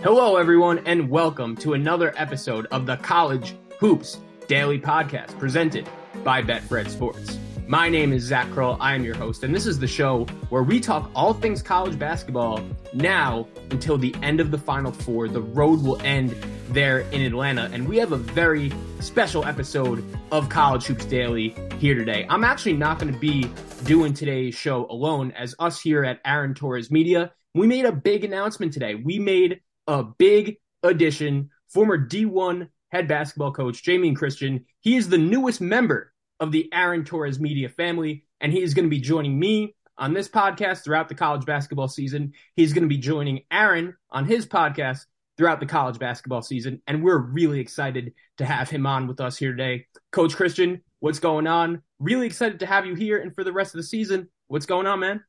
Hello, everyone, and welcome to another episode of the College Hoops Daily Podcast presented by Betfred Sports. My name is Zac Kroll. I am your host, and this is the show where we talk all things college basketball now until the end of the Final Four. The road will end there in Atlanta, and we have a very special episode of College Hoops Daily here today. I'm actually not going to be doing today's show alone, as us here at Aaron Torres Media, we made a big announcement today. We made a big addition. Former D1 head basketball coach Jamion Christian. He is the newest member of the Aaron Torres Media family, and he is going to be joining me on this podcast throughout the college basketball season. He's going to be joining Aaron on his podcast throughout the college basketball season, and we're really excited to have him on with us here today. Coach Christian, what's going on? Really excited to have you here and for the rest of the season. What's going on, man?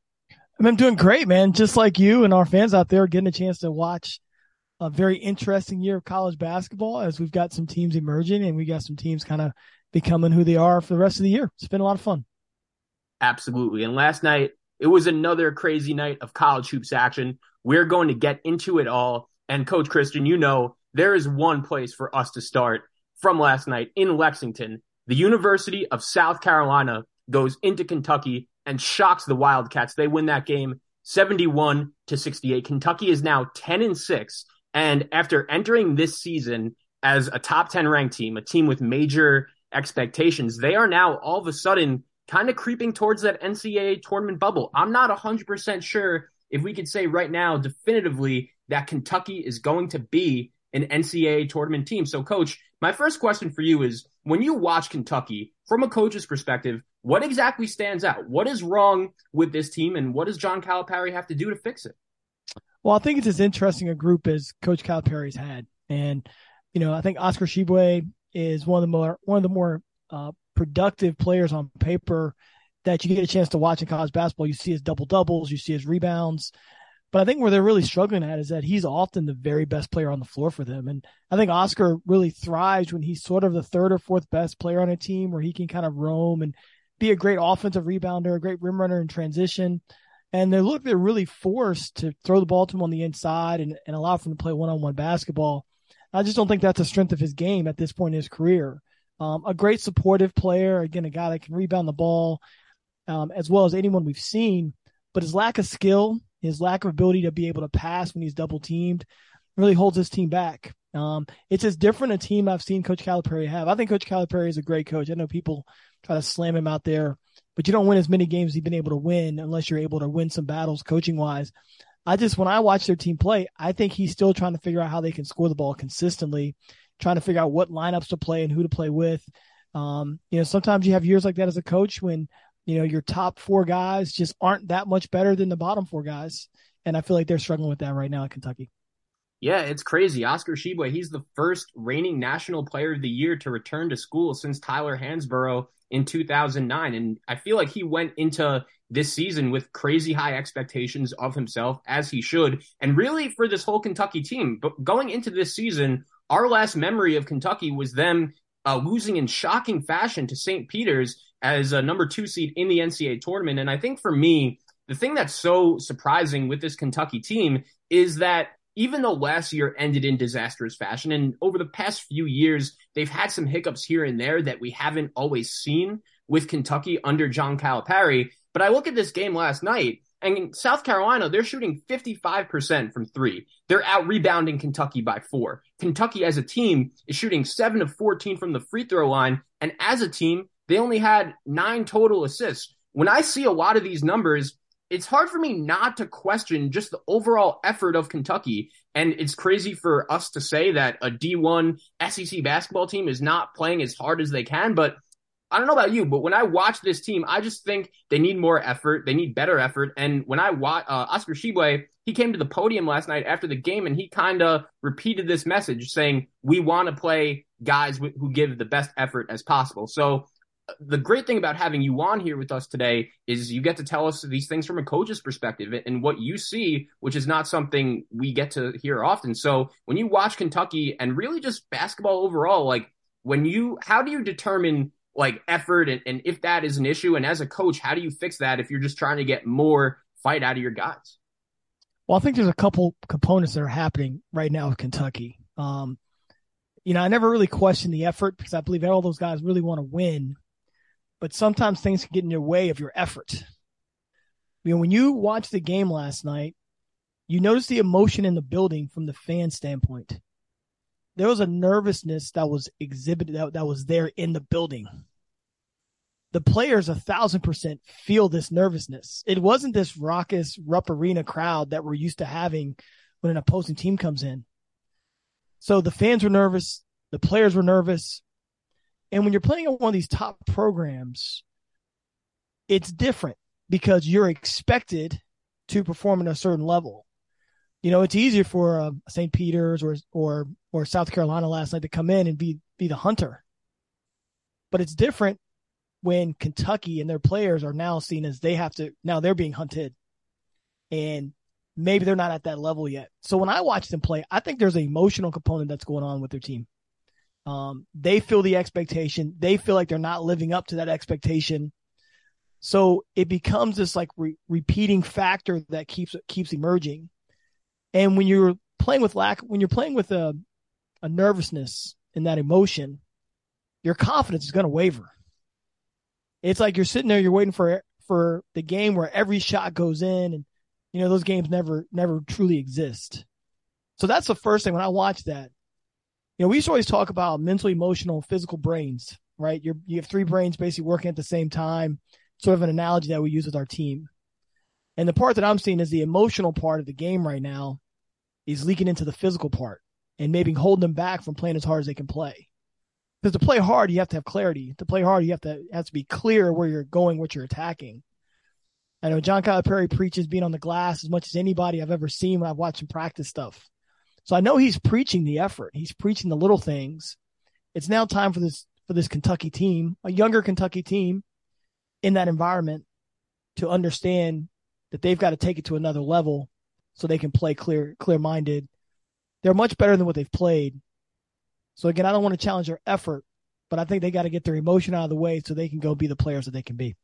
I'm doing great, man. Just like you and our fans out there getting a chance to watch a very interesting year of college basketball as we've got some teams emerging and we got some teams kind of becoming who they are for the rest of the year. It's been a lot of fun. Absolutely. And last night, it was another crazy night of college hoops action. We're going to get into it all. And Coach Christian, you know, there is one place for us to start from last night in Lexington. The University of South Carolina goes into Kentucky and shocks the Wildcats. They win that game 71 to 68. Kentucky is now 10 and 6 and after entering this season as a top 10 ranked team, a team with major expectations, they are now all of a sudden kind of creeping towards that NCAA tournament bubble. I'm not 100% sure if we could say right now definitively that Kentucky is going to be an NCAA tournament team. So, coach, my first question for you is when you watch Kentucky from a coach's perspective, what exactly stands out? What is wrong with this team, and what does John Calipari have to do to fix it? Well, I think it's as interesting a group as Coach Calipari's had, and you know, I think Oscar Tshiebwe is one of the more one of the more uh, productive players on paper that you get a chance to watch in college basketball. You see his double doubles, you see his rebounds, but I think where they're really struggling at is that he's often the very best player on the floor for them, and I think Oscar really thrives when he's sort of the third or fourth best player on a team where he can kind of roam and be a great offensive rebounder, a great rim runner in transition. And they look, they're really forced to throw the ball to him on the inside and, and allow him to play one on one basketball. I just don't think that's a strength of his game at this point in his career. Um, a great supportive player, again, a guy that can rebound the ball, um, as well as anyone we've seen, but his lack of skill, his lack of ability to be able to pass when he's double teamed really holds his team back. Um, it's as different a team I've seen Coach Calipari have. I think Coach Calipari is a great coach. I know people try to slam him out there but you don't win as many games you've been able to win unless you're able to win some battles coaching wise. I just, when I watch their team play, I think he's still trying to figure out how they can score the ball consistently, trying to figure out what lineups to play and who to play with. Um, you know, sometimes you have years like that as a coach when, you know, your top four guys just aren't that much better than the bottom four guys. And I feel like they're struggling with that right now at Kentucky. Yeah, it's crazy. Oscar Tshiebwe, he's the first reigning national player of the year to return to school since Tyler Hansbrough in 2009. And I feel like he went into this season with crazy high expectations of himself, as he should. And really, for this whole Kentucky team, but going into this season, our last memory of Kentucky was them uh, losing in shocking fashion to St. Peter's as a number two seed in the NCAA tournament. And I think for me, the thing that's so surprising with this Kentucky team is that even though last year ended in disastrous fashion, and over the past few years, they've had some hiccups here and there that we haven't always seen with Kentucky under John Calipari. But I look at this game last night, And South Carolina, they're shooting 55% from three. They're out rebounding Kentucky by four. Kentucky as a team is shooting seven of 14 from the free throw line. And as a team, they only had nine total assists. When I see a lot of these numbers, it's hard for me not to question just the overall effort of Kentucky. And it's crazy for us to say that a D1 SEC basketball team is not playing as hard as they can, but I don't know about you, but when I watch this team, I just think they need more effort. They need better effort. And when I watch uh, Oscar Tshiebwe, he came to the podium last night after the game and he kind of repeated this message saying, we want to play guys who give the best effort as possible. So the great thing about having you on here with us today is you get to tell us these things from a coach's perspective and what you see, which is not something we get to hear often. So when you watch Kentucky and really just basketball overall, like when you, how do you determine like effort and, and if that is an issue? And as a coach, how do you fix that if you're just trying to get more fight out of your guys? Well, I think there's a couple components that are happening right now with Kentucky. Um, you know, I never really questioned the effort because I believe all those guys really want to win but sometimes things can get in your way of your effort. I mean, when you watch the game last night, you notice the emotion in the building from the fan standpoint. There was a nervousness that was exhibited that, that was there in the building. The players a thousand percent feel this nervousness. It wasn't this raucous Rupp Arena crowd that we're used to having when an opposing team comes in. So the fans were nervous. The players were nervous. And when you're playing on one of these top programs, it's different because you're expected to perform at a certain level. You know, it's easier for uh, St. Peter's or or or South Carolina last night to come in and be be the hunter. But it's different when Kentucky and their players are now seen as they have to now they're being hunted. And maybe they're not at that level yet. So when I watch them play, I think there's an emotional component that's going on with their team. Um, they feel the expectation. They feel like they're not living up to that expectation. So it becomes this like re- repeating factor that keeps keeps emerging. And when you're playing with lack, when you're playing with a a nervousness and that emotion, your confidence is going to waver. It's like you're sitting there, you're waiting for for the game where every shot goes in, and you know those games never never truly exist. So that's the first thing when I watch that you know, we used to always talk about mental, emotional, physical brains, right? You're, you have three brains basically working at the same time, sort of an analogy that we use with our team. And the part that I'm seeing is the emotional part of the game right now is leaking into the physical part and maybe holding them back from playing as hard as they can play. Because to play hard, you have to have clarity. To play hard, you have to have to be clear where you're going, what you're attacking. I know John Calipari preaches being on the glass as much as anybody I've ever seen when I've watched him practice stuff. So I know he's preaching the effort. He's preaching the little things. It's now time for this for this Kentucky team, a younger Kentucky team in that environment to understand that they've got to take it to another level so they can play clear clear minded. They're much better than what they've played. So again, I don't want to challenge their effort, but I think they got to get their emotion out of the way so they can go be the players that they can be.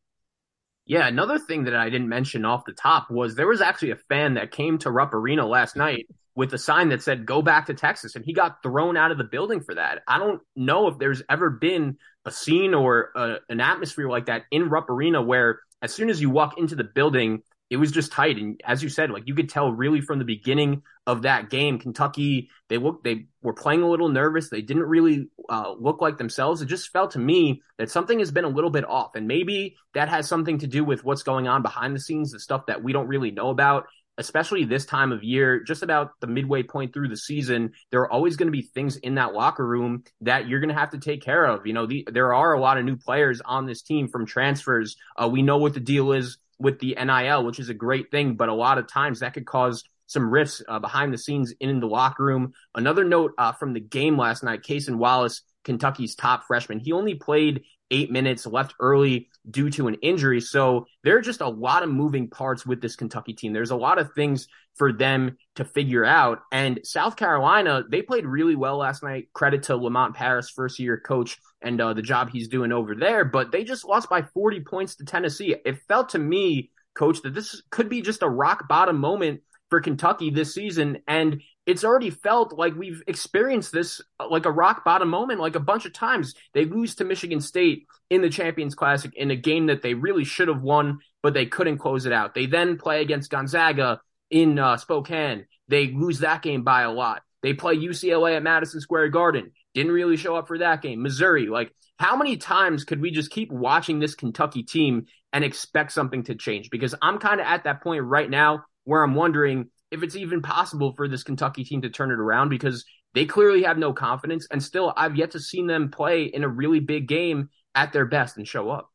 Yeah, another thing that I didn't mention off the top was there was actually a fan that came to Rupp Arena last night with a sign that said "Go back to Texas," and he got thrown out of the building for that. I don't know if there's ever been a scene or a, an atmosphere like that in Rupp Arena where, as soon as you walk into the building, it was just tight. And as you said, like you could tell really from the beginning of that game, Kentucky they looked they were playing a little nervous. They didn't really uh, look like themselves. It just felt to me that something has been a little bit off, and maybe that has something to do with what's going on behind the scenes, the stuff that we don't really know about especially this time of year, just about the midway point through the season, there are always going to be things in that locker room that you're going to have to take care of. You know, the, there are a lot of new players on this team from transfers. Uh, we know what the deal is with the NIL, which is a great thing, but a lot of times that could cause some rifts uh, behind the scenes in the locker room. Another note uh, from the game last night, Cason Wallace, Kentucky's top freshman, he only played eight minutes, left early due to an injury. So there are just a lot of moving parts with this Kentucky team. There's a lot of things for them to figure out. And South Carolina, they played really well last night. Credit to Lamont Paris, first year coach, and uh, the job he's doing over there. But they just lost by 40 points to Tennessee. It felt to me, coach, that this could be just a rock bottom moment for Kentucky this season. And it's already felt like we've experienced this uh, like a rock bottom moment like a bunch of times. They lose to Michigan State in the Champions Classic in a game that they really should have won, but they couldn't close it out. They then play against Gonzaga in uh, Spokane. They lose that game by a lot. They play UCLA at Madison Square Garden. Didn't really show up for that game. Missouri, like how many times could we just keep watching this Kentucky team and expect something to change? Because I'm kind of at that point right now where I'm wondering if it's even possible for this Kentucky team to turn it around because they clearly have no confidence. And still, I've yet to see them play in a really big game at their best and show up.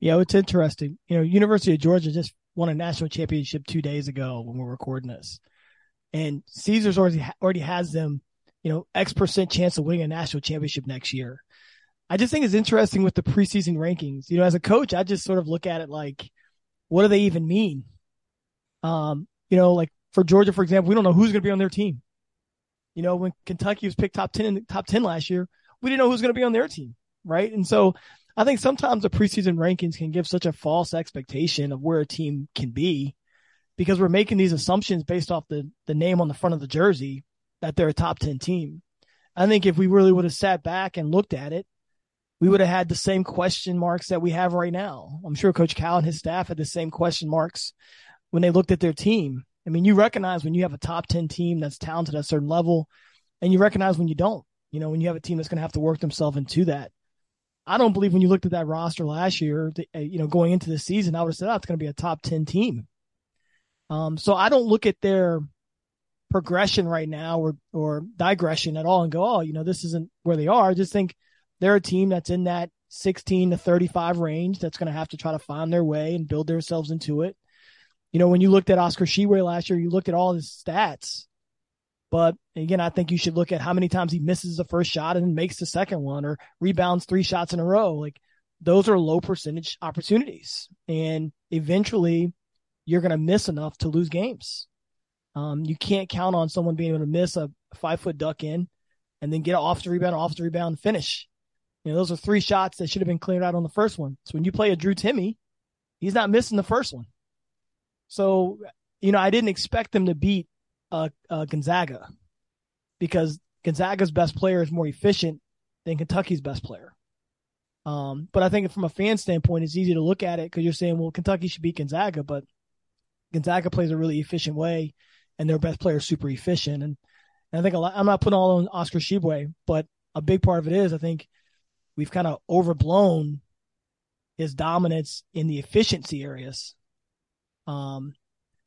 Yeah, it's interesting. You know, University of Georgia just won a national championship two days ago when we're recording this, and Caesars already already has them, you know, X percent chance of winning a national championship next year. I just think it's interesting with the preseason rankings. You know, as a coach, I just sort of look at it like, what do they even mean? Um, you know, like for Georgia, for example, we don't know who's going to be on their team. You know, when Kentucky was picked top 10 in the top 10 last year, we didn't know who's going to be on their team. Right. And so I think sometimes the preseason rankings can give such a false expectation of where a team can be because we're making these assumptions based off the, the name on the front of the jersey that they're a top 10 team. I think if we really would have sat back and looked at it, we would have had the same question marks that we have right now. I'm sure Coach Cal and his staff had the same question marks when they looked at their team. I mean, you recognize when you have a top 10 team that's talented at a certain level, and you recognize when you don't, you know, when you have a team that's going to have to work themselves into that. I don't believe when you looked at that roster last year, uh, you know, going into the season, I would have said, oh, it's going to be a top 10 team. Um, so I don't look at their progression right now or, or digression at all and go, oh, you know, this isn't where they are. I just think they're a team that's in that 16 to 35 range that's going to have to try to find their way and build themselves into it you know, when you looked at Oscar Tshiebwe last year, you looked at all his stats. But again, I think you should look at how many times he misses the first shot and makes the second one or rebounds three shots in a row. Like those are low percentage opportunities. And eventually you're going to miss enough to lose games. Um, you can't count on someone being able to miss a five foot duck in and then get off the rebound, off the rebound, finish. You know, those are three shots that should have been cleared out on the first one. So when you play a Drew Timme, he's not missing the first one. So, you know, I didn't expect them to beat uh, uh, Gonzaga because Gonzaga's best player is more efficient than Kentucky's best player. Um, but I think from a fan standpoint, it's easy to look at it because you're saying, well, Kentucky should beat Gonzaga, but Gonzaga plays a really efficient way, and their best player is super efficient. And, and I think a lot, I'm not putting all on Oscar Tshiebwe, but a big part of it is I think we've kind of overblown his dominance in the efficiency areas um,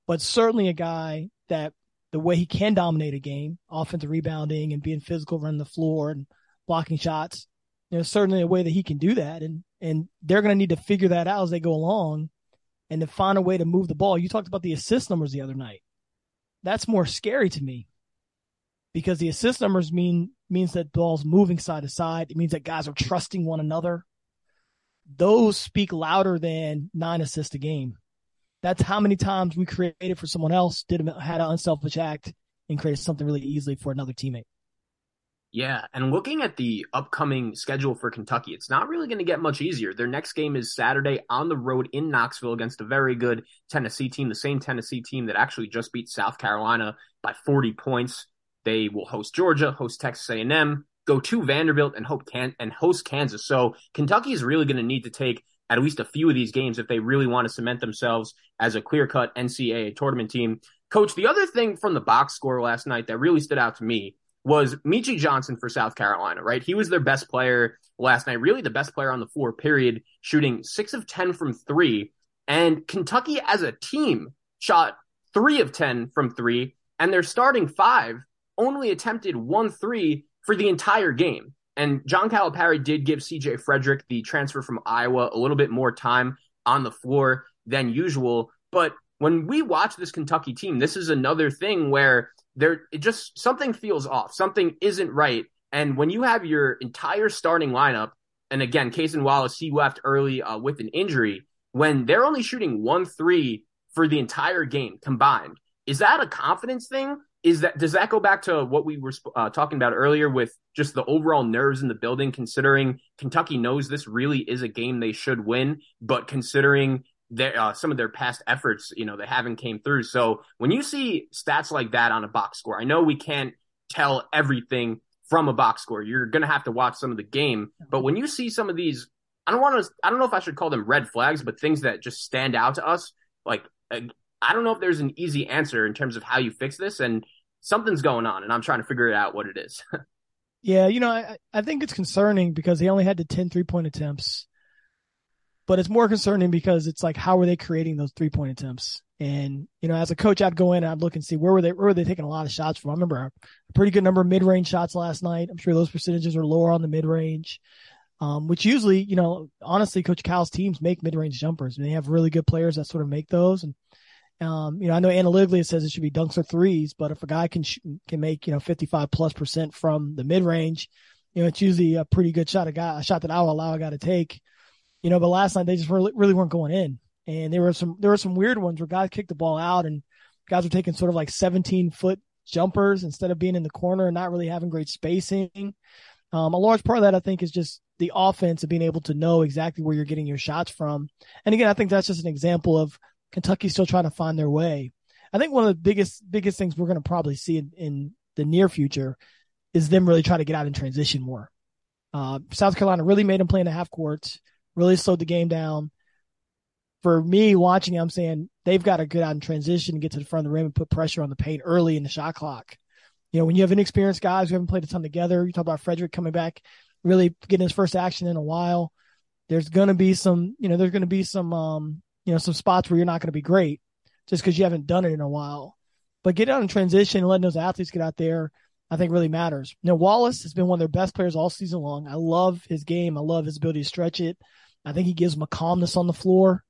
but certainly a guy that the way he can dominate a game, offensive rebounding and being physical, running the floor and blocking shots, know, certainly a way that he can do that. And, and they're going to need to figure that out as they go along and to find a way to move the ball. You talked about the assist numbers the other night. That's more scary to me because the assist numbers mean, means that ball's moving side to side. It means that guys are trusting one another. Those speak louder than nine assists a game. That's how many times we created for someone else, did had an unselfish act and created something really easily for another teammate. Yeah, and looking at the upcoming schedule for Kentucky, it's not really going to get much easier. Their next game is Saturday on the road in Knoxville against a very good Tennessee team, the same Tennessee team that actually just beat South Carolina by 40 points. They will host Georgia, host Texas A&M, go to Vanderbilt, and hope can and host Kansas. So Kentucky is really going to need to take at least a few of these games if they really want to cement themselves as a clear cut NCAA tournament team. Coach, the other thing from the box score last night that really stood out to me was Meechie Johnson for South Carolina, right? He was their best player last night, really the best player on the floor, period, shooting six of 10 from three. And Kentucky as a team shot three of 10 from three, and their starting five only attempted one three for the entire game. And John Calipari did give CJ Frederick, the transfer from Iowa, a little bit more time on the floor than usual. But when we watch this Kentucky team, this is another thing where there it just something feels off. Something isn't right. And when you have your entire starting lineup, and again, Cason Wallace, he left early uh, with an injury, when they're only shooting one three for the entire game combined, is that a confidence thing? Is that does that go back to what we were uh, talking about earlier with just the overall nerves in the building considering Kentucky knows this really is a game they should win but considering their uh, some of their past efforts, you know, they haven't came through. So when you see stats like that on a box score, I know we can't tell everything from a box score. You're going to have to watch some of the game, but when you see some of these, I don't want to, I don't know if I should call them red flags, but things that just stand out to us, like I don't know if there's an easy answer in terms of how you fix this, and something's going on, and I'm trying to figure it out what it is. yeah, you know, I, I think it's concerning because he only had the 10 three point attempts but it's more concerning because it's like how are they creating those three point attempts? And you know, as a coach, I'd go in and I'd look and see where were they where were they taking a lot of shots from. I remember a pretty good number of mid range shots last night. I'm sure those percentages are lower on the mid range. Um, which usually, you know, honestly, Coach Cal's teams make mid range jumpers and they have really good players that sort of make those. And, um, you know, I know analytically it says it should be dunks or threes, but if a guy can, can make, you know, 55 plus percent from the mid range, you know, it's usually a pretty good shot, a guy, a shot that I'll allow a guy to take you know, but last night they just really, really weren't going in. And there were some, there were some weird ones where guys kicked the ball out and guys were taking sort of like 17 foot jumpers instead of being in the corner and not really having great spacing. Um, a large part of that, I think, is just the offense of being able to know exactly where you're getting your shots from. And again, I think that's just an example of Kentucky still trying to find their way. I think one of the biggest, biggest things we're going to probably see in, in the near future is them really try to get out in transition more. Uh, South Carolina really made them play in the half courts really slowed the game down. For me watching, I'm saying they've got to get out in transition and get to the front of the rim and put pressure on the paint early in the shot clock. You know, when you have inexperienced guys who haven't played a ton together, you talk about Frederick coming back, really getting his first action in a while. There's going to be some, you know, there's going to be some, um, you know, some spots where you're not going to be great just because you haven't done it in a while. But get out in transition and letting those athletes get out there I think really matters. Now Wallace has been one of their best players all season long. I love his game. I love his ability to stretch it. I think he gives them a calmness on the floor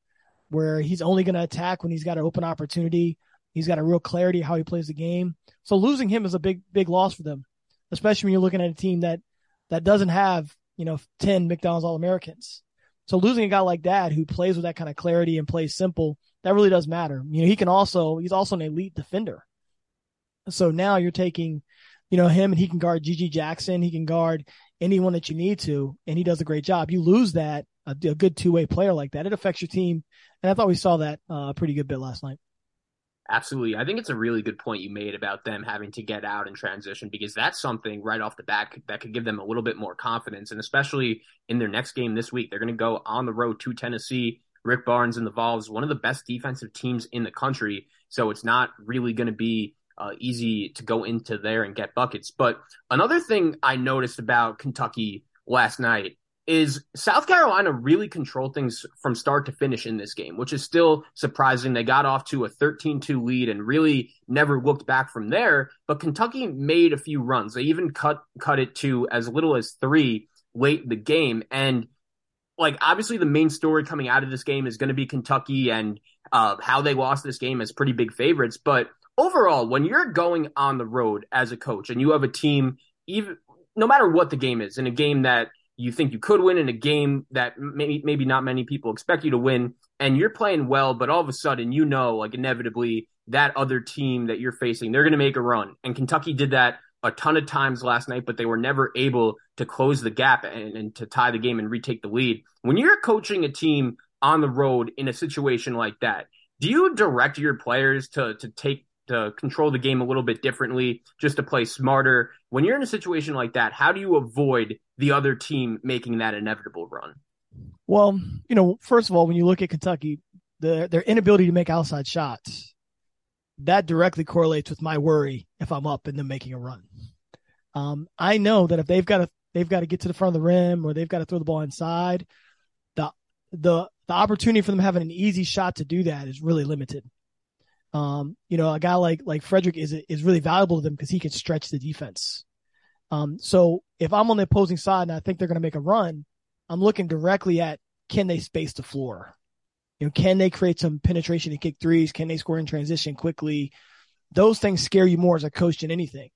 where he's only going to attack when he's got an open opportunity. He's got a real clarity how he plays the game. So losing him is a big, big loss for them, especially when you're looking at a team that, that doesn't have, you know, 10 McDonald's All Americans. So losing a guy like that who plays with that kind of clarity and plays simple, that really does matter. You know, he can also, he's also an elite defender. So now you're taking, you know, him and he can guard GG Jackson. He can guard anyone that you need to, and he does a great job. You lose that, a, a good two way player like that, it affects your team. And I thought we saw that uh, a pretty good bit last night. Absolutely. I think it's a really good point you made about them having to get out and transition because that's something right off the bat that could give them a little bit more confidence. And especially in their next game this week, they're going to go on the road to Tennessee. Rick Barnes and the Vols, one of the best defensive teams in the country. So it's not really going to be uh, easy to go into there and get buckets. But another thing I noticed about Kentucky last night is South Carolina really controlled things from start to finish in this game, which is still surprising. They got off to a 13-2 lead and really never looked back from there, but Kentucky made a few runs. They even cut cut it to as little as 3 late in the game and like obviously the main story coming out of this game is going to be Kentucky and uh, how they lost this game as pretty big favorites, but overall, when you're going on the road as a coach and you have a team, even no matter what the game is, in a game that you think you could win, in a game that maybe maybe not many people expect you to win, and you're playing well, but all of a sudden you know, like inevitably, that other team that you're facing, they're going to make a run, and Kentucky did that a ton of times last night, but they were never able to close the gap and, and to tie the game and retake the lead. When you're coaching a team on the road in a situation like that, do you direct your players to to take to control the game a little bit differently, just to play smarter. When you're in a situation like that, how do you avoid the other team making that inevitable run? Well, you know, first of all, when you look at Kentucky, the, their inability to make outside shots, that directly correlates with my worry if I'm up and them making a run. Um, I know that if they've got to they've got to get to the front of the rim or they've got to throw the ball inside, the the the opportunity for them having an easy shot to do that is really limited. Um, you know, a guy like like Frederick is is really valuable to them because he can stretch the defense. Um, so if I'm on the opposing side and I think they're going to make a run, I'm looking directly at can they space the floor? You know, can they create some penetration and kick threes? Can they score in transition quickly? Those things scare you more as a coach than anything.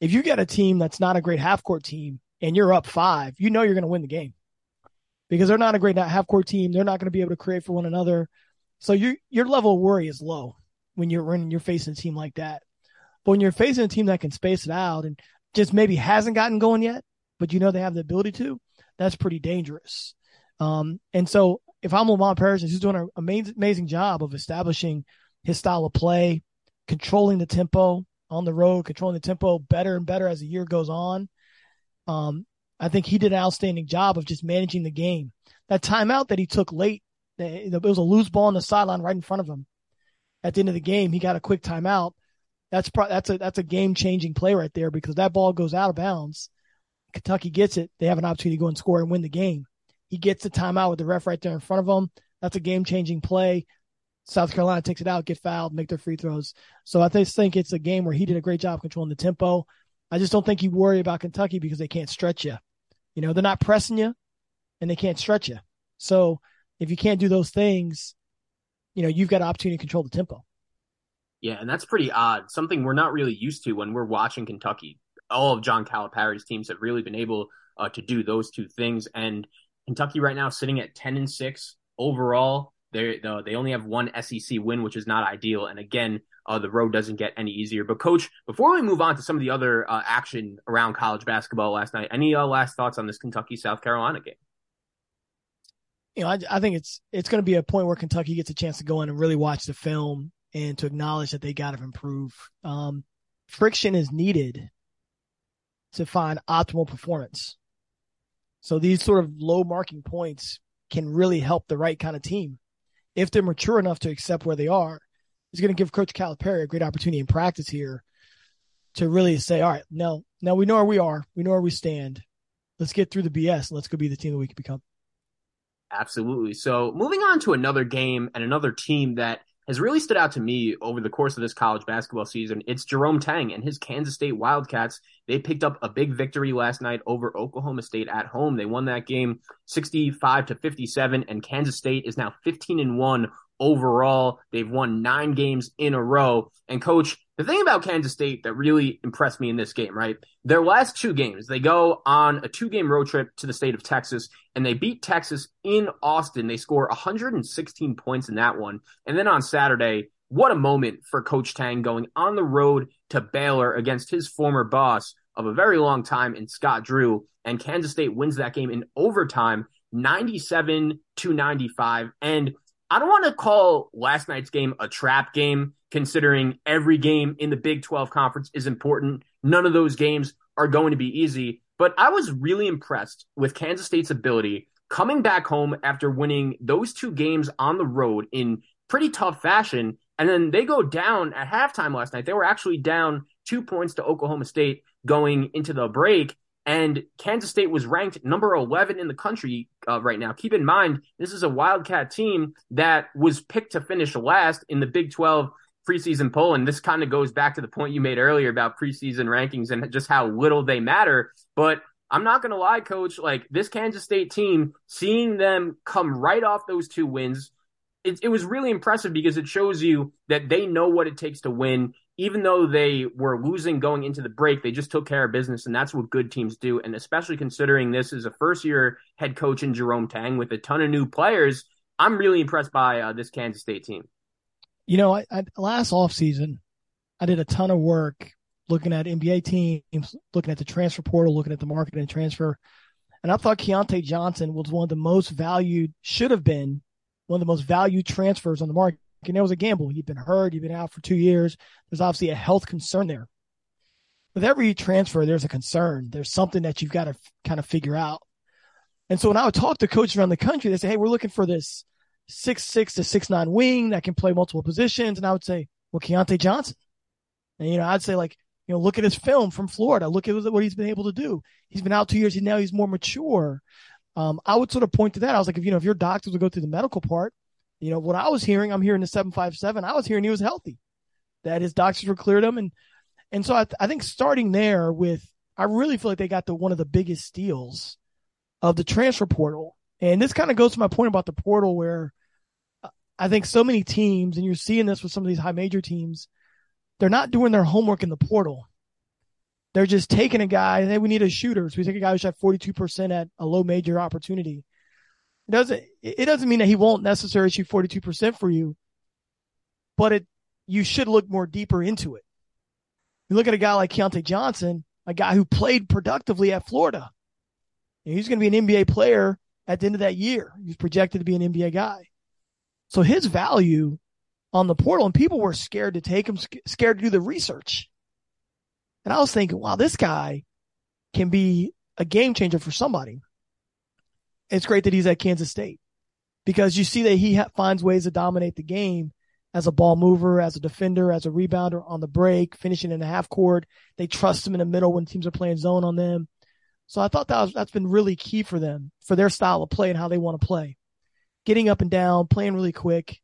If you get a team that's not a great half court team and you're up five, you know you're going to win the game because they're not a great half court team. They're not going to be able to create for one another. So your your level of worry is low when you're when you're facing a team like that. But when you're facing a team that can space it out and just maybe hasn't gotten going yet, but you know they have the ability to, that's pretty dangerous. Um, and so if I'm Lamont Paris, he's doing an amazing, amazing job of establishing his style of play, controlling the tempo on the road, controlling the tempo better and better as the year goes on. Um, I think he did an outstanding job of just managing the game. That timeout that he took late, it was a loose ball on the sideline right in front of him. At the end of the game, he got a quick timeout. That's pro- that's a that's a game changing play right there because that ball goes out of bounds. Kentucky gets it. They have an opportunity to go and score and win the game. He gets the timeout with the ref right there in front of him. That's a game changing play. South Carolina takes it out, get fouled, make their free throws. So I just think it's a game where he did a great job controlling the tempo. I just don't think you worry about Kentucky because they can't stretch you. You know, they're not pressing you and they can't stretch you. So if you can't do those things, you know, you've got an opportunity to control the tempo. Yeah, and that's pretty odd. Something we're not really used to when we're watching Kentucky. All of John Calipari's teams have really been able uh, to do those two things. And Kentucky right now sitting at 10 and 6 overall. They they only have one SEC win, which is not ideal. And again, uh, the road doesn't get any easier. But coach, before we move on to some of the other uh, action around college basketball last night, any uh, last thoughts on this Kentucky South Carolina game? You know, I, I think it's it's going to be a point where Kentucky gets a chance to go in and really watch the film and to acknowledge that they got to improve. Um, friction is needed to find optimal performance. So these sort of low marking points can really help the right kind of team if they're mature enough to accept where they are. It's going to give Coach Calipari a great opportunity in practice here to really say, all right, now, now we know where we are. We know where we stand. Let's get through the BS. Let's go be the team that we can become. Absolutely. So moving on to another game and another team that has really stood out to me over the course of this college basketball season. It's Jerome Tang and his Kansas State Wildcats. They picked up a big victory last night over Oklahoma State at home. They won that game 65 to 57 and Kansas State is now 15 and 1 overall. They've won 9 games in a row. And coach, the thing about Kansas State that really impressed me in this game, right? Their last two games, they go on a two game road trip to the state of Texas and they beat Texas in Austin. They score 116 points in that one. And then on Saturday, what a moment for Coach Tang going on the road to Baylor against his former boss of a very long time in Scott Drew. And Kansas State wins that game in overtime, 97 to 95. And I don't want to call last night's game a trap game, considering every game in the Big 12 conference is important. None of those games are going to be easy. But I was really impressed with Kansas State's ability coming back home after winning those two games on the road in pretty tough fashion. And then they go down at halftime last night. They were actually down two points to Oklahoma State going into the break. And Kansas State was ranked number 11 in the country uh, right now. Keep in mind, this is a Wildcat team that was picked to finish last in the Big 12 preseason poll. And this kind of goes back to the point you made earlier about preseason rankings and just how little they matter. But I'm not going to lie, coach, like this Kansas State team, seeing them come right off those two wins, it, it was really impressive because it shows you that they know what it takes to win even though they were losing going into the break, they just took care of business, and that's what good teams do. And especially considering this is a first year head coach in Jerome Tang with a ton of new players, I'm really impressed by uh, this Kansas State team. You know, I, I, last offseason, I did a ton of work looking at NBA teams, looking at the transfer portal, looking at the market and transfer. And I thought Keyontae Johnson was one of the most valued, should have been one of the most valued transfers on the market and it was a gamble. He'd been hurt. He'd been out for two years. There's obviously a health concern there. With every transfer, there's a concern. There's something that you've got to f- kind of figure out. And so when I would talk to coaches around the country, they say, Hey, we're looking for this six, six to six, nine wing that can play multiple positions. And I would say, well, Keyontae Johnson. And, you know, I'd say like, you know, look at his film from Florida. Look at what he's been able to do. He's been out two years. and now he's more mature. Um, I would sort of point to that. I was like, if, you know, if your doctors would go through the medical part, you know, what I was hearing, I'm hearing the 757. I was hearing he was healthy, that his doctors were cleared him. And, and so I, th- I think starting there with, I really feel like they got the one of the biggest steals of the transfer portal. And this kind of goes to my point about the portal where I think so many teams, and you're seeing this with some of these high major teams, they're not doing their homework in the portal. They're just taking a guy, hey, we need a shooter. So we take a guy who shot 42% at a low major opportunity. It doesn't it doesn't mean that he won't necessarily shoot 42% for you, but it you should look more deeper into it. You look at a guy like Keyontae Johnson, a guy who played productively at Florida. He's going to be an NBA player at the end of that year. He's projected to be an NBA guy. So his value on the portal and people were scared to take him, scared to do the research. And I was thinking, wow, this guy can be a game changer for somebody. It's great that he's at Kansas State because you see that he ha- finds ways to dominate the game as a ball mover, as a defender, as a rebounder on the break, finishing in the half court. They trust him in the middle when teams are playing zone on them. So I thought that was, that's been really key for them, for their style of play and how they want to play. Getting up and down, playing really quick.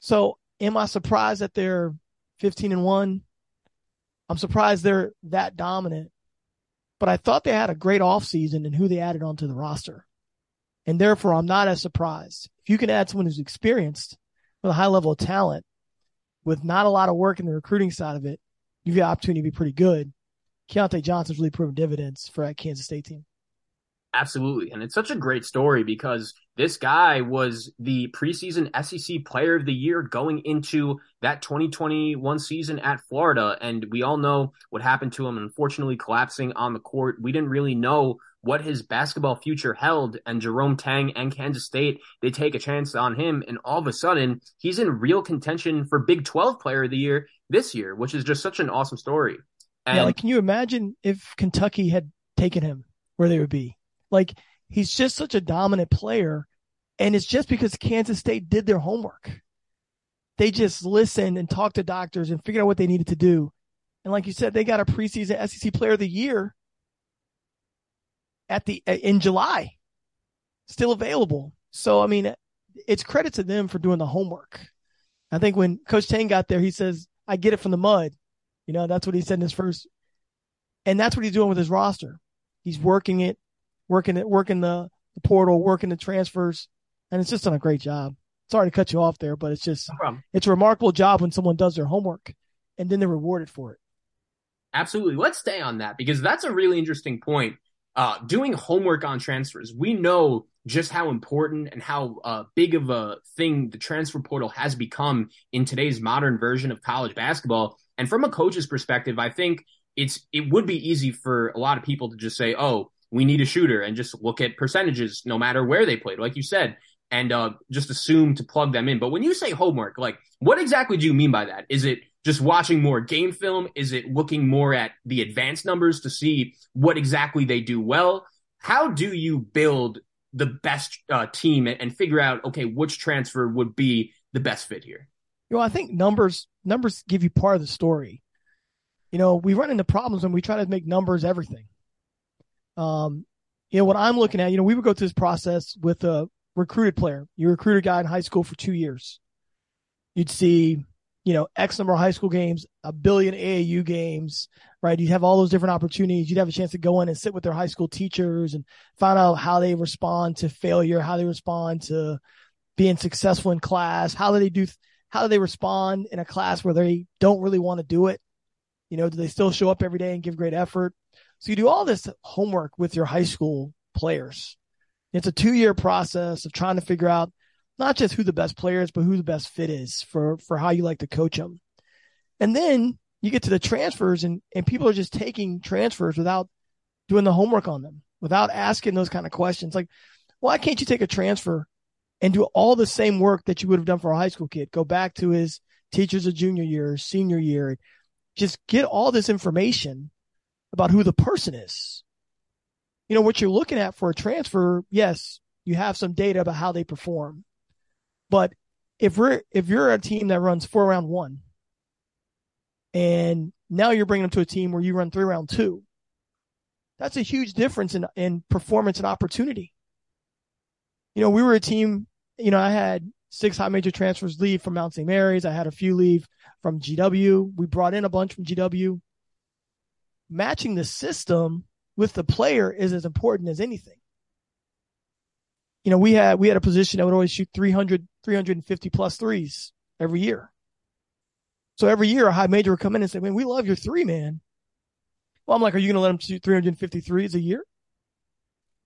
So am I surprised that they're 15 and 1? I'm surprised they're that dominant. But I thought they had a great offseason in who they added onto the roster. And therefore, I'm not as surprised. If you can add someone who's experienced with a high level of talent with not a lot of work in the recruiting side of it, you've got opportunity to be pretty good. Keyontae Johnson's really proven dividends for that Kansas State team. Absolutely. And it's such a great story because this guy was the preseason SEC player of the year going into that 2021 season at Florida. And we all know what happened to him, unfortunately collapsing on the court. We didn't really know what his basketball future held. And Jerome Tang and Kansas State, they take a chance on him. And all of a sudden, he's in real contention for Big 12 player of the year this year, which is just such an awesome story. And yeah, like, can you imagine if Kentucky had taken him where they would be? Like, he's just such a dominant player. And it's just because Kansas State did their homework. They just listened and talked to doctors and figured out what they needed to do. And like you said, they got a preseason SEC player of the year at the uh, in July, still available. So I mean, it's credit to them for doing the homework. I think when Coach Tang got there, he says, "I get it from the mud." You know, that's what he said in his first, and that's what he's doing with his roster. He's working it, working it, working the, the portal, working the transfers, and it's just done a great job. Sorry to cut you off there, but it's just no it's a remarkable job when someone does their homework and then they're rewarded for it. Absolutely. Let's stay on that because that's a really interesting point uh, doing homework on transfers. We know just how important and how uh, big of a thing the transfer portal has become in today's modern version of college basketball. And from a coach's perspective, I think it's it would be easy for a lot of people to just say, "Oh, we need a shooter," and just look at percentages, no matter where they played, like you said, and uh, just assume to plug them in. But when you say homework, like what exactly do you mean by that? Is it just watching more game film? Is it looking more at the advanced numbers to see what exactly they do well? How do you build the best uh, team and, figure out, okay, which transfer would be the best fit here? You know, I think numbers numbers give you part of the story. You know, we run into problems when we try to make numbers everything. Um, you know, what I'm looking at, you know, we would go through this process with a recruited player. You recruit a guy in high school for two years. You'd see you know, X number of high school games, a billion AAU games, right? You'd have all those different opportunities. You'd have a chance to go in and sit with their high school teachers and find out how they respond to failure, how they respond to being successful in class, how do they do, how do they respond in a class where they don't really want to do it? You know, do they still show up every day and give great effort? So you do all this homework with your high school players. It's a two year process of trying to figure out not just who the best player is, but who the best fit is for, for how you like to coach them. And then you get to the transfers and, and people are just taking transfers without doing the homework on them, without asking those kind of questions. Like, why can't you take a transfer and do all the same work that you would have done for a high school kid? Go back to his teachers of junior year, senior year, just get all this information about who the person is. You know, what you're looking at for a transfer, yes, you have some data about how they perform. But if we're if you're a team that runs four round one, and now you're bringing them to a team where you run three round two, that's a huge difference in in performance and opportunity. You know, we were a team. You know, I had six high major transfers leave from Mount St. Mary's. I had a few leave from GW. We brought in a bunch from GW. Matching the system with the player is as important as anything you know, we had, we had a position that would always shoot 300, 350 plus threes every year. So every year a high major would come in and say, man, we love your three, man. Well, I'm like, are you going to let him shoot 353s a year?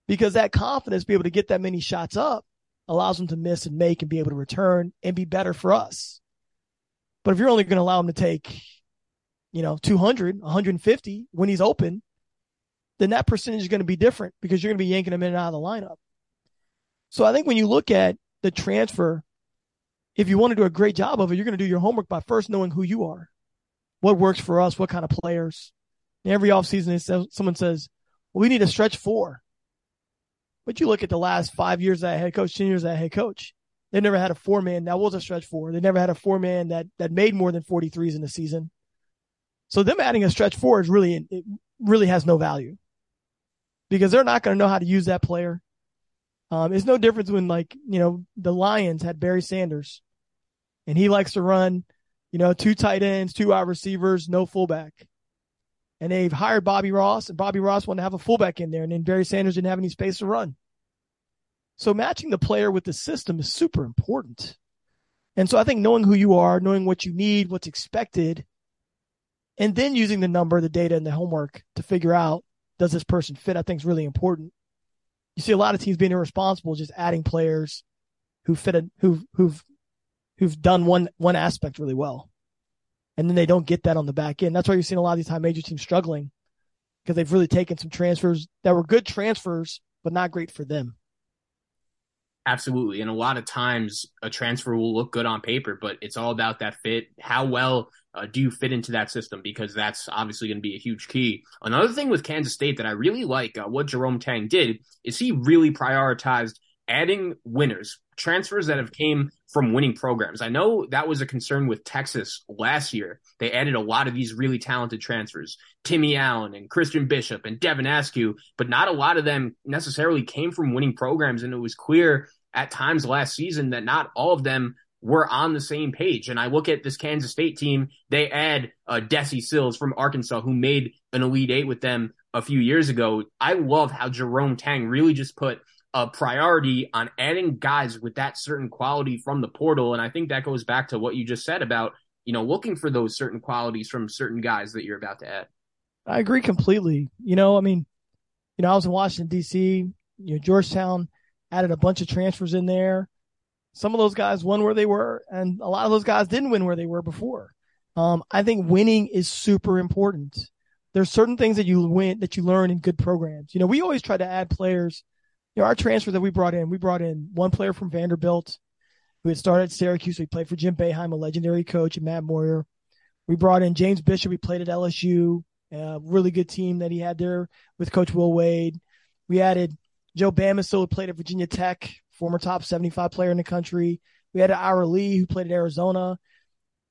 Because that confidence, be able to get that many shots up allows them to miss and make and be able to return and be better for us. But if you're only going to allow him to take, you know, 200, 150 when he's open, then that percentage is going to be different because you're going to be yanking him in and out of the lineup. So I think when you look at the transfer, if you want to do a great job of it, you're going to do your homework by first knowing who you are, what works for us, what kind of players. Every offseason, someone says, well, we need a stretch four. But you look at the last five years that head coach, 10 years that head coach. They never had a four man that was a stretch four. They never had a four man that, that made more than 43s in the season. So them adding a stretch four is really, it really has no value because they're not going to know how to use that player. Um, it's no difference when like, you know, the Lions had Barry Sanders and he likes to run, you know, two tight ends, two wide receivers, no fullback. And they've hired Bobby Ross and Bobby Ross wanted to have a fullback in there and then Barry Sanders didn't have any space to run. So matching the player with the system is super important. And so I think knowing who you are, knowing what you need, what's expected, and then using the number, the data, and the homework to figure out does this person fit, I think is really important. You see a lot of teams being irresponsible, just adding players who fit a, who've who've who've done one one aspect really well. And then they don't get that on the back end. That's why you're seeing a lot of these high major teams struggling because they've really taken some transfers that were good transfers, but not great for them. Absolutely. And a lot of times a transfer will look good on paper, but it's all about that fit. How well uh, do you fit into that system? Because that's obviously going to be a huge key. Another thing with Kansas State that I really like uh, what Jerome Tang did is he really prioritized adding winners, transfers that have came from winning programs. I know that was a concern with Texas last year. They added a lot of these really talented transfers, Timmy Allen and Christian Bishop and Devin Askew, but not a lot of them necessarily came from winning programs. And it was clear at times last season that not all of them were on the same page. And I look at this Kansas State team, they add uh, Desi Sills from Arkansas, who made an Elite Eight with them a few years ago. I love how Jerome Tang really just put a priority on adding guys with that certain quality from the portal. And I think that goes back to what you just said about, you know, looking for those certain qualities from certain guys that you're about to add. I agree completely. You know, I mean, you know, I was in Washington D.C. You know, Georgetown added a bunch of transfers in there. Some of those guys won where they were, and a lot of those guys didn't win where they were before. Um, I think winning is super important. There's certain things that you win that you learn in good programs. You know, we always try to add players. You know, our transfer that we brought in, we brought in one player from Vanderbilt who had started at Syracuse. We played for Jim Boeheim, a legendary coach, and Matt Moyer. We brought in James Bishop. We played at LSU, a really good team that he had there with Coach Will Wade. We added Joe Bamisile, who played at Virginia Tech, former top 75 player in the country. We had Ira Lee, who played at Arizona.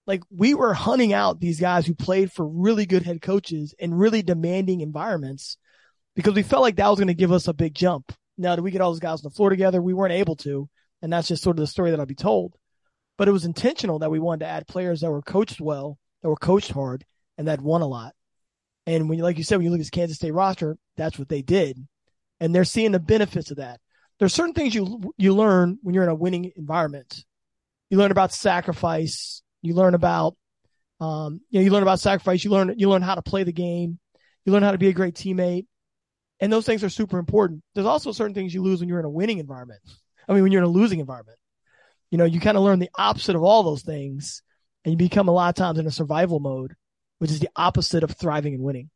Like we were hunting out these guys who played for really good head coaches in really demanding environments because we felt like that was going to give us a big jump. Now, did we get all those guys on the floor together? We weren't able to. And that's just sort of the story that I'll be told. But it was intentional that we wanted to add players that were coached well, that were coached hard, and that won a lot. And when you, like you said, when you look at this Kansas State roster, that's what they did and they're seeing the benefits of that. There's certain things you you learn when you're in a winning environment. You learn about sacrifice. You learn about um, you know, you learn about sacrifice. You learn you learn how to play the game. You learn how to be a great teammate, and those things are super important. There's also certain things you lose when you're in a winning environment. I mean, when you're in a losing environment, you know, you kind of learn the opposite of all those things, and you become a lot of times in a survival mode, which is the opposite of thriving and winning.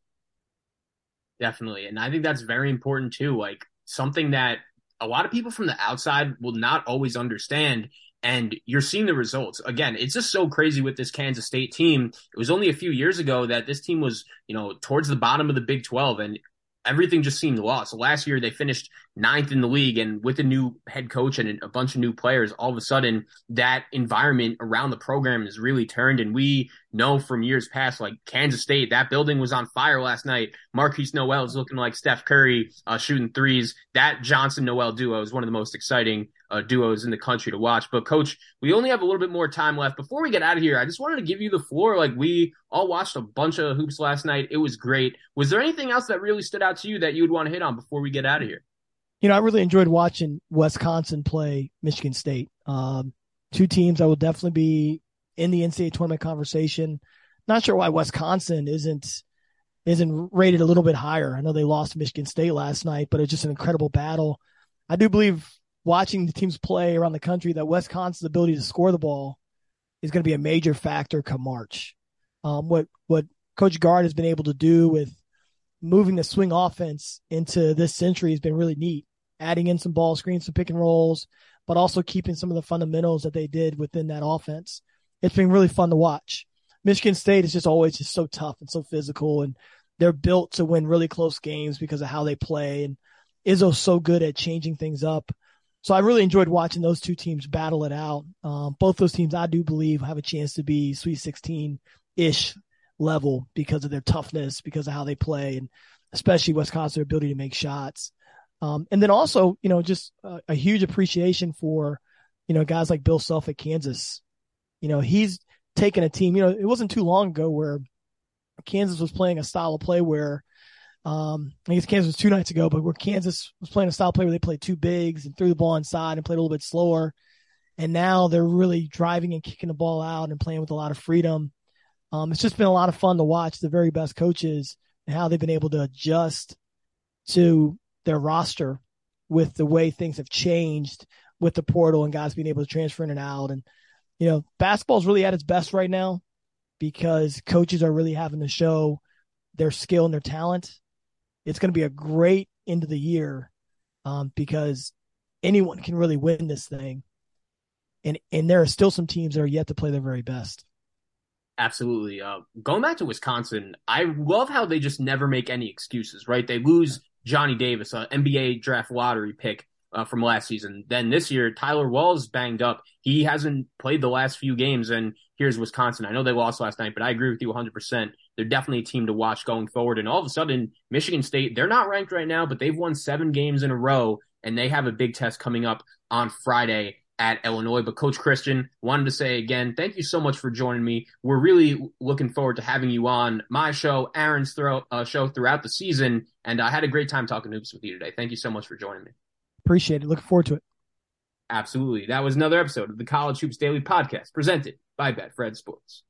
Definitely. And I think that's very important too. Like something that a lot of people from the outside will not always understand. And you're seeing the results. Again, it's just so crazy with this Kansas State team. It was only a few years ago that this team was, you know, towards the bottom of the Big 12. And everything just seemed lost. Last year they finished ninth in the league, and with a new head coach and a bunch of new players, all of a sudden that environment around the program has really turned. And we know from years past, like Kansas State, that building was on fire last night. Markquis Nowell is looking like Steph Curry, uh, shooting threes. That Johnson Nowell duo is one of the most exciting uh, duos in the country to watch. But coach, we only have a little bit more time left. Before we get out of here, I just wanted to give you the floor. Like we all watched a bunch of hoops last night. It was great. Was there anything else that really stood out to you that you would want to hit on before we get out of here? You know, I really enjoyed watching Wisconsin play Michigan State. Um, two teams that will definitely be in the NCAA tournament conversation. Not sure why Wisconsin isn't isn't rated a little bit higher. I know they lost Michigan State last night, but it's just an incredible battle. I do believe watching the teams play around the country that Wisconsin's ability to score the ball is going to be a major factor come March. Um, what what Coach Gard has been able to do with moving the swing offense into this century has been really neat. adding in some ball screens, some pick and rolls, but also keeping some of the fundamentals that they did within that offense. It's been really fun to watch. Michigan State is just always just so tough and so physical, and they're built to win really close games because of how they play. And Izzo's so good at changing things up. So I really enjoyed watching those two teams battle it out. Um, both those teams, I do believe, have a chance to be Sweet 16 ish level because of their toughness, because of how they play, and especially Wisconsin's ability to make shots. Um, and then also, you know, just a, a, huge appreciation for, you know, guys like Bill Self at Kansas. You know, he's taken a team, you know, it wasn't too long ago where Kansas was playing a style of play where, um, I guess Kansas was two nights ago, but where Kansas was playing a style play where they played two bigs and threw the ball inside and played a little bit slower. And now they're really driving and kicking the ball out and playing with a lot of freedom. Um, it's just been a lot of fun to watch the very best coaches and how they've been able to adjust to their roster with the way things have changed with the portal and guys being able to transfer in and out. And, you know, basketball is really at its best right now because coaches are really having to show their skill and their talent. It's going to be a great end of the year um, because anyone can really win this thing. And, and there are still some teams that are yet to play their very best. Absolutely. Uh, going back to Wisconsin, I love how they just never make any excuses, right? They lose Johnny Davis, an NBA draft lottery pick uh, from last season. Then this year, Tyler Wahl's banged up. He hasn't played the last few games, and here's Wisconsin. I know they lost last night, but I agree with you 100%. They're definitely a team to watch going forward. And all of a sudden, Michigan State, they're not ranked right now, but they've won seven games in a row, and they have a big test coming up on Friday at Illinois. But Coach Christian wanted to say again, thank you so much for joining me. We're really looking forward to having you on my show, Aaron's throw, uh, show throughout the season. And I had a great time talking hoops with you today. Thank you so much for joining me. Appreciate it. Looking forward to it. Absolutely. That was another episode of the College Hoops Daily Podcast presented by Betfred Sports.